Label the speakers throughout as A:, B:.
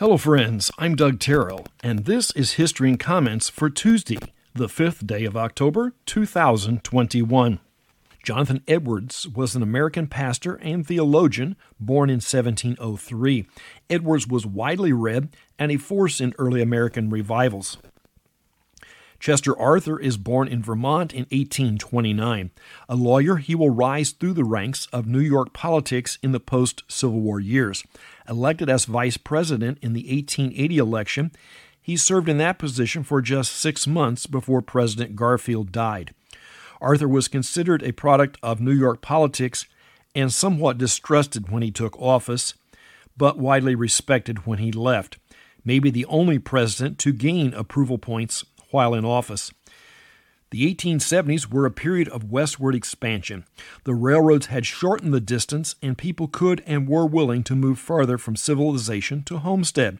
A: Hello, friends. I'm Doug Terrell, and this is History and Comments for Tuesday, the 5th day of October, 2021. Jonathan Edwards was an American pastor and theologian born in 1703. Edwards was widely read and a force in early American revivals. Chester Arthur is born in Vermont in 1829. A lawyer, he will rise through the ranks of New York politics in the post Civil War years. Elected as vice president in the 1880 election, he served in that position for just six months before President Garfield died. Arthur was considered a product of New York politics and somewhat distrusted when he took office, but widely respected when he left. Maybe the only president to gain approval points while in office. The 1870s were a period of westward expansion. The railroads had shortened the distance, and people could and were willing to move farther from civilization to homestead.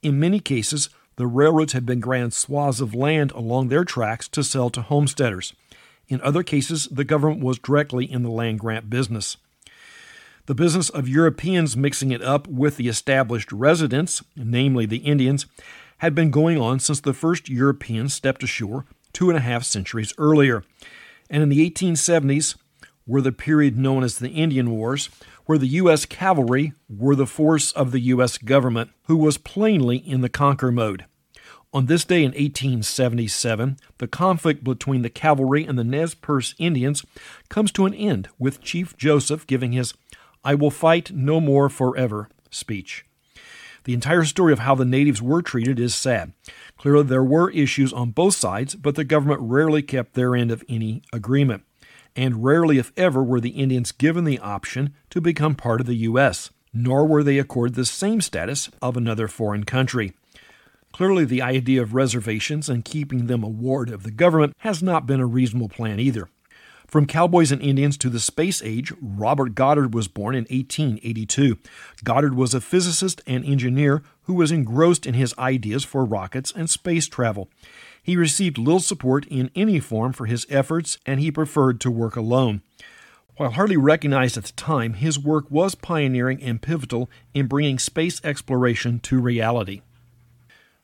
A: In many cases, the railroads had been granted swaths of land along their tracks to sell to homesteaders. In other cases, the government was directly in the land grant business. The business of Europeans mixing it up with the established residents, namely the Indians, had been going on since the first Europeans stepped ashore two and a half centuries earlier. And in the 1870s were the period known as the Indian Wars, where the U.S. cavalry were the force of the U.S. government, who was plainly in the conquer mode. On this day in 1877, the conflict between the cavalry and the Nez Perce Indians comes to an end, with Chief Joseph giving his I will fight no more forever speech. The entire story of how the natives were treated is sad. Clearly, there were issues on both sides, but the government rarely kept their end of any agreement. And rarely, if ever, were the Indians given the option to become part of the U.S., nor were they accorded the same status of another foreign country. Clearly, the idea of reservations and keeping them a ward of the government has not been a reasonable plan either. From cowboys and Indians to the space age, Robert Goddard was born in 1882. Goddard was a physicist and engineer who was engrossed in his ideas for rockets and space travel. He received little support in any form for his efforts, and he preferred to work alone. While hardly recognized at the time, his work was pioneering and pivotal in bringing space exploration to reality.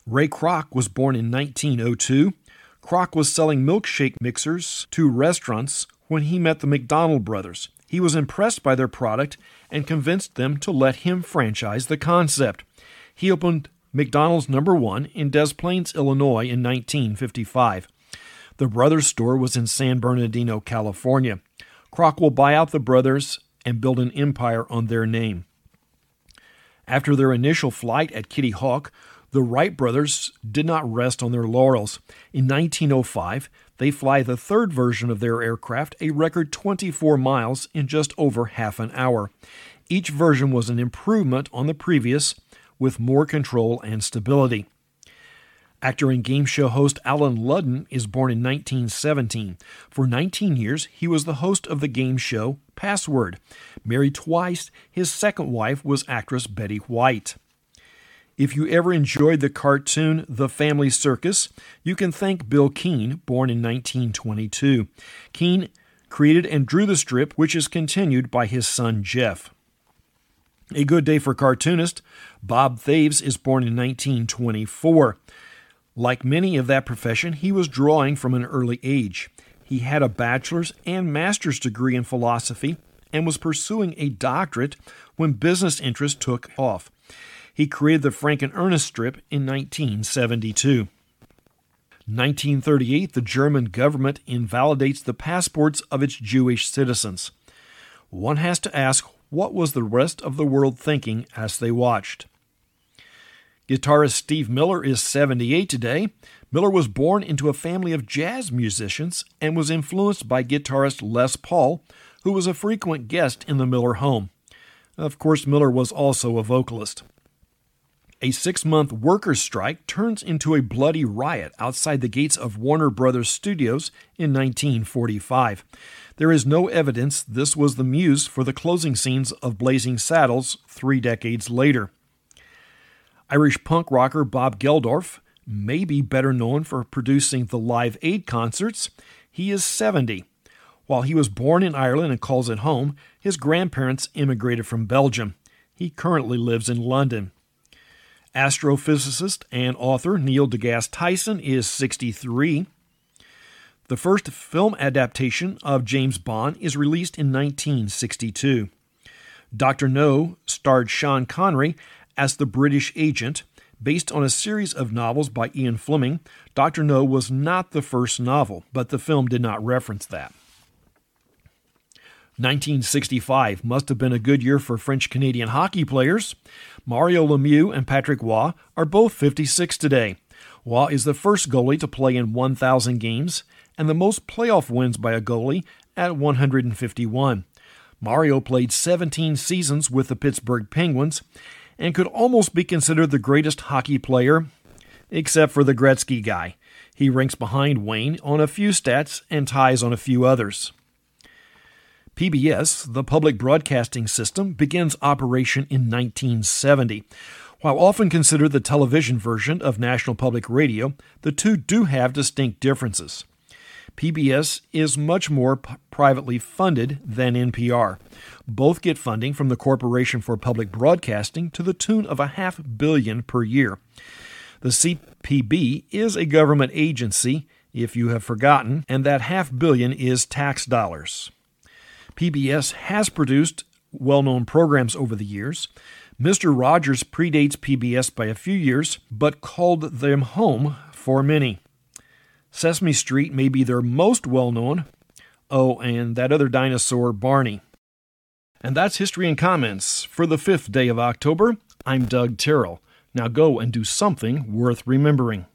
A: Ray Kroc was born in 1902. Kroc was selling milkshake mixers to restaurants when he met the McDonald brothers. He was impressed by their product and convinced them to let him franchise the concept. He opened McDonald's number 1 in Des Plaines, Illinois in 1955. The brothers' store was in San Bernardino, California. Kroc will buy out the brothers and build an empire on their name. After their initial flight at Kitty Hawk, the Wright brothers did not rest on their laurels. In 1905, they fly the third version of their aircraft, a record 24 miles in just over half an hour. Each version was an improvement on the previous, with more control and stability. Actor and game show host Allen Ludden is born in 1917. For 19 years, he was the host of the game show Password. Married twice, his second wife was actress Betty White. If you ever enjoyed the cartoon The Family Circus, you can thank Bill Keane, born in 1922. Keane created and drew the strip, which is continued by his son Jeff. A good day for cartoonist. Bob Thaves is born in 1924. Like many of that profession, he was drawing from an early age. He had a bachelor's and master's degree in philosophy and was pursuing a doctorate when business interests took off. He created the Frank and Ernest strip in 1972. 1938, the German government invalidates the passports of its Jewish citizens. One has to ask what was the rest of the world thinking as they watched? Guitarist Steve Miller is 78 today. Miller was born into a family of jazz musicians and was influenced by guitarist Les Paul, who was a frequent guest in the Miller home. Of course, Miller was also a vocalist. A six month workers' strike turns into a bloody riot outside the gates of Warner Brothers Studios in 1945. There is no evidence this was the muse for the closing scenes of Blazing Saddles three decades later. Irish punk rocker Bob Geldof may be better known for producing the Live Aid concerts. He is 70. While he was born in Ireland and calls it home, his grandparents immigrated from Belgium. He currently lives in London. Astrophysicist and author Neil deGrasse Tyson is 63. The first film adaptation of James Bond is released in 1962. Dr. No starred Sean Connery as the British agent. Based on a series of novels by Ian Fleming, Dr. No was not the first novel, but the film did not reference that. 1965 must have been a good year for French Canadian hockey players. Mario Lemieux and Patrick Roy are both 56 today. Roy is the first goalie to play in 1,000 games and the most playoff wins by a goalie at 151. Mario played 17 seasons with the Pittsburgh Penguins and could almost be considered the greatest hockey player, except for the Gretzky guy. He ranks behind Wayne on a few stats and ties on a few others. PBS, the public broadcasting system, begins operation in 1970. While often considered the television version of National Public Radio, the two do have distinct differences. PBS is much more p- privately funded than NPR. Both get funding from the Corporation for Public Broadcasting to the tune of a half billion per year. The CPB is a government agency, if you have forgotten, and that half billion is tax dollars. PBS has produced well known programs over the years. Mr. Rogers predates PBS by a few years, but called them home for many. Sesame Street may be their most well known. Oh, and that other dinosaur, Barney. And that's History and Comments for the fifth day of October. I'm Doug Terrell. Now go and do something worth remembering.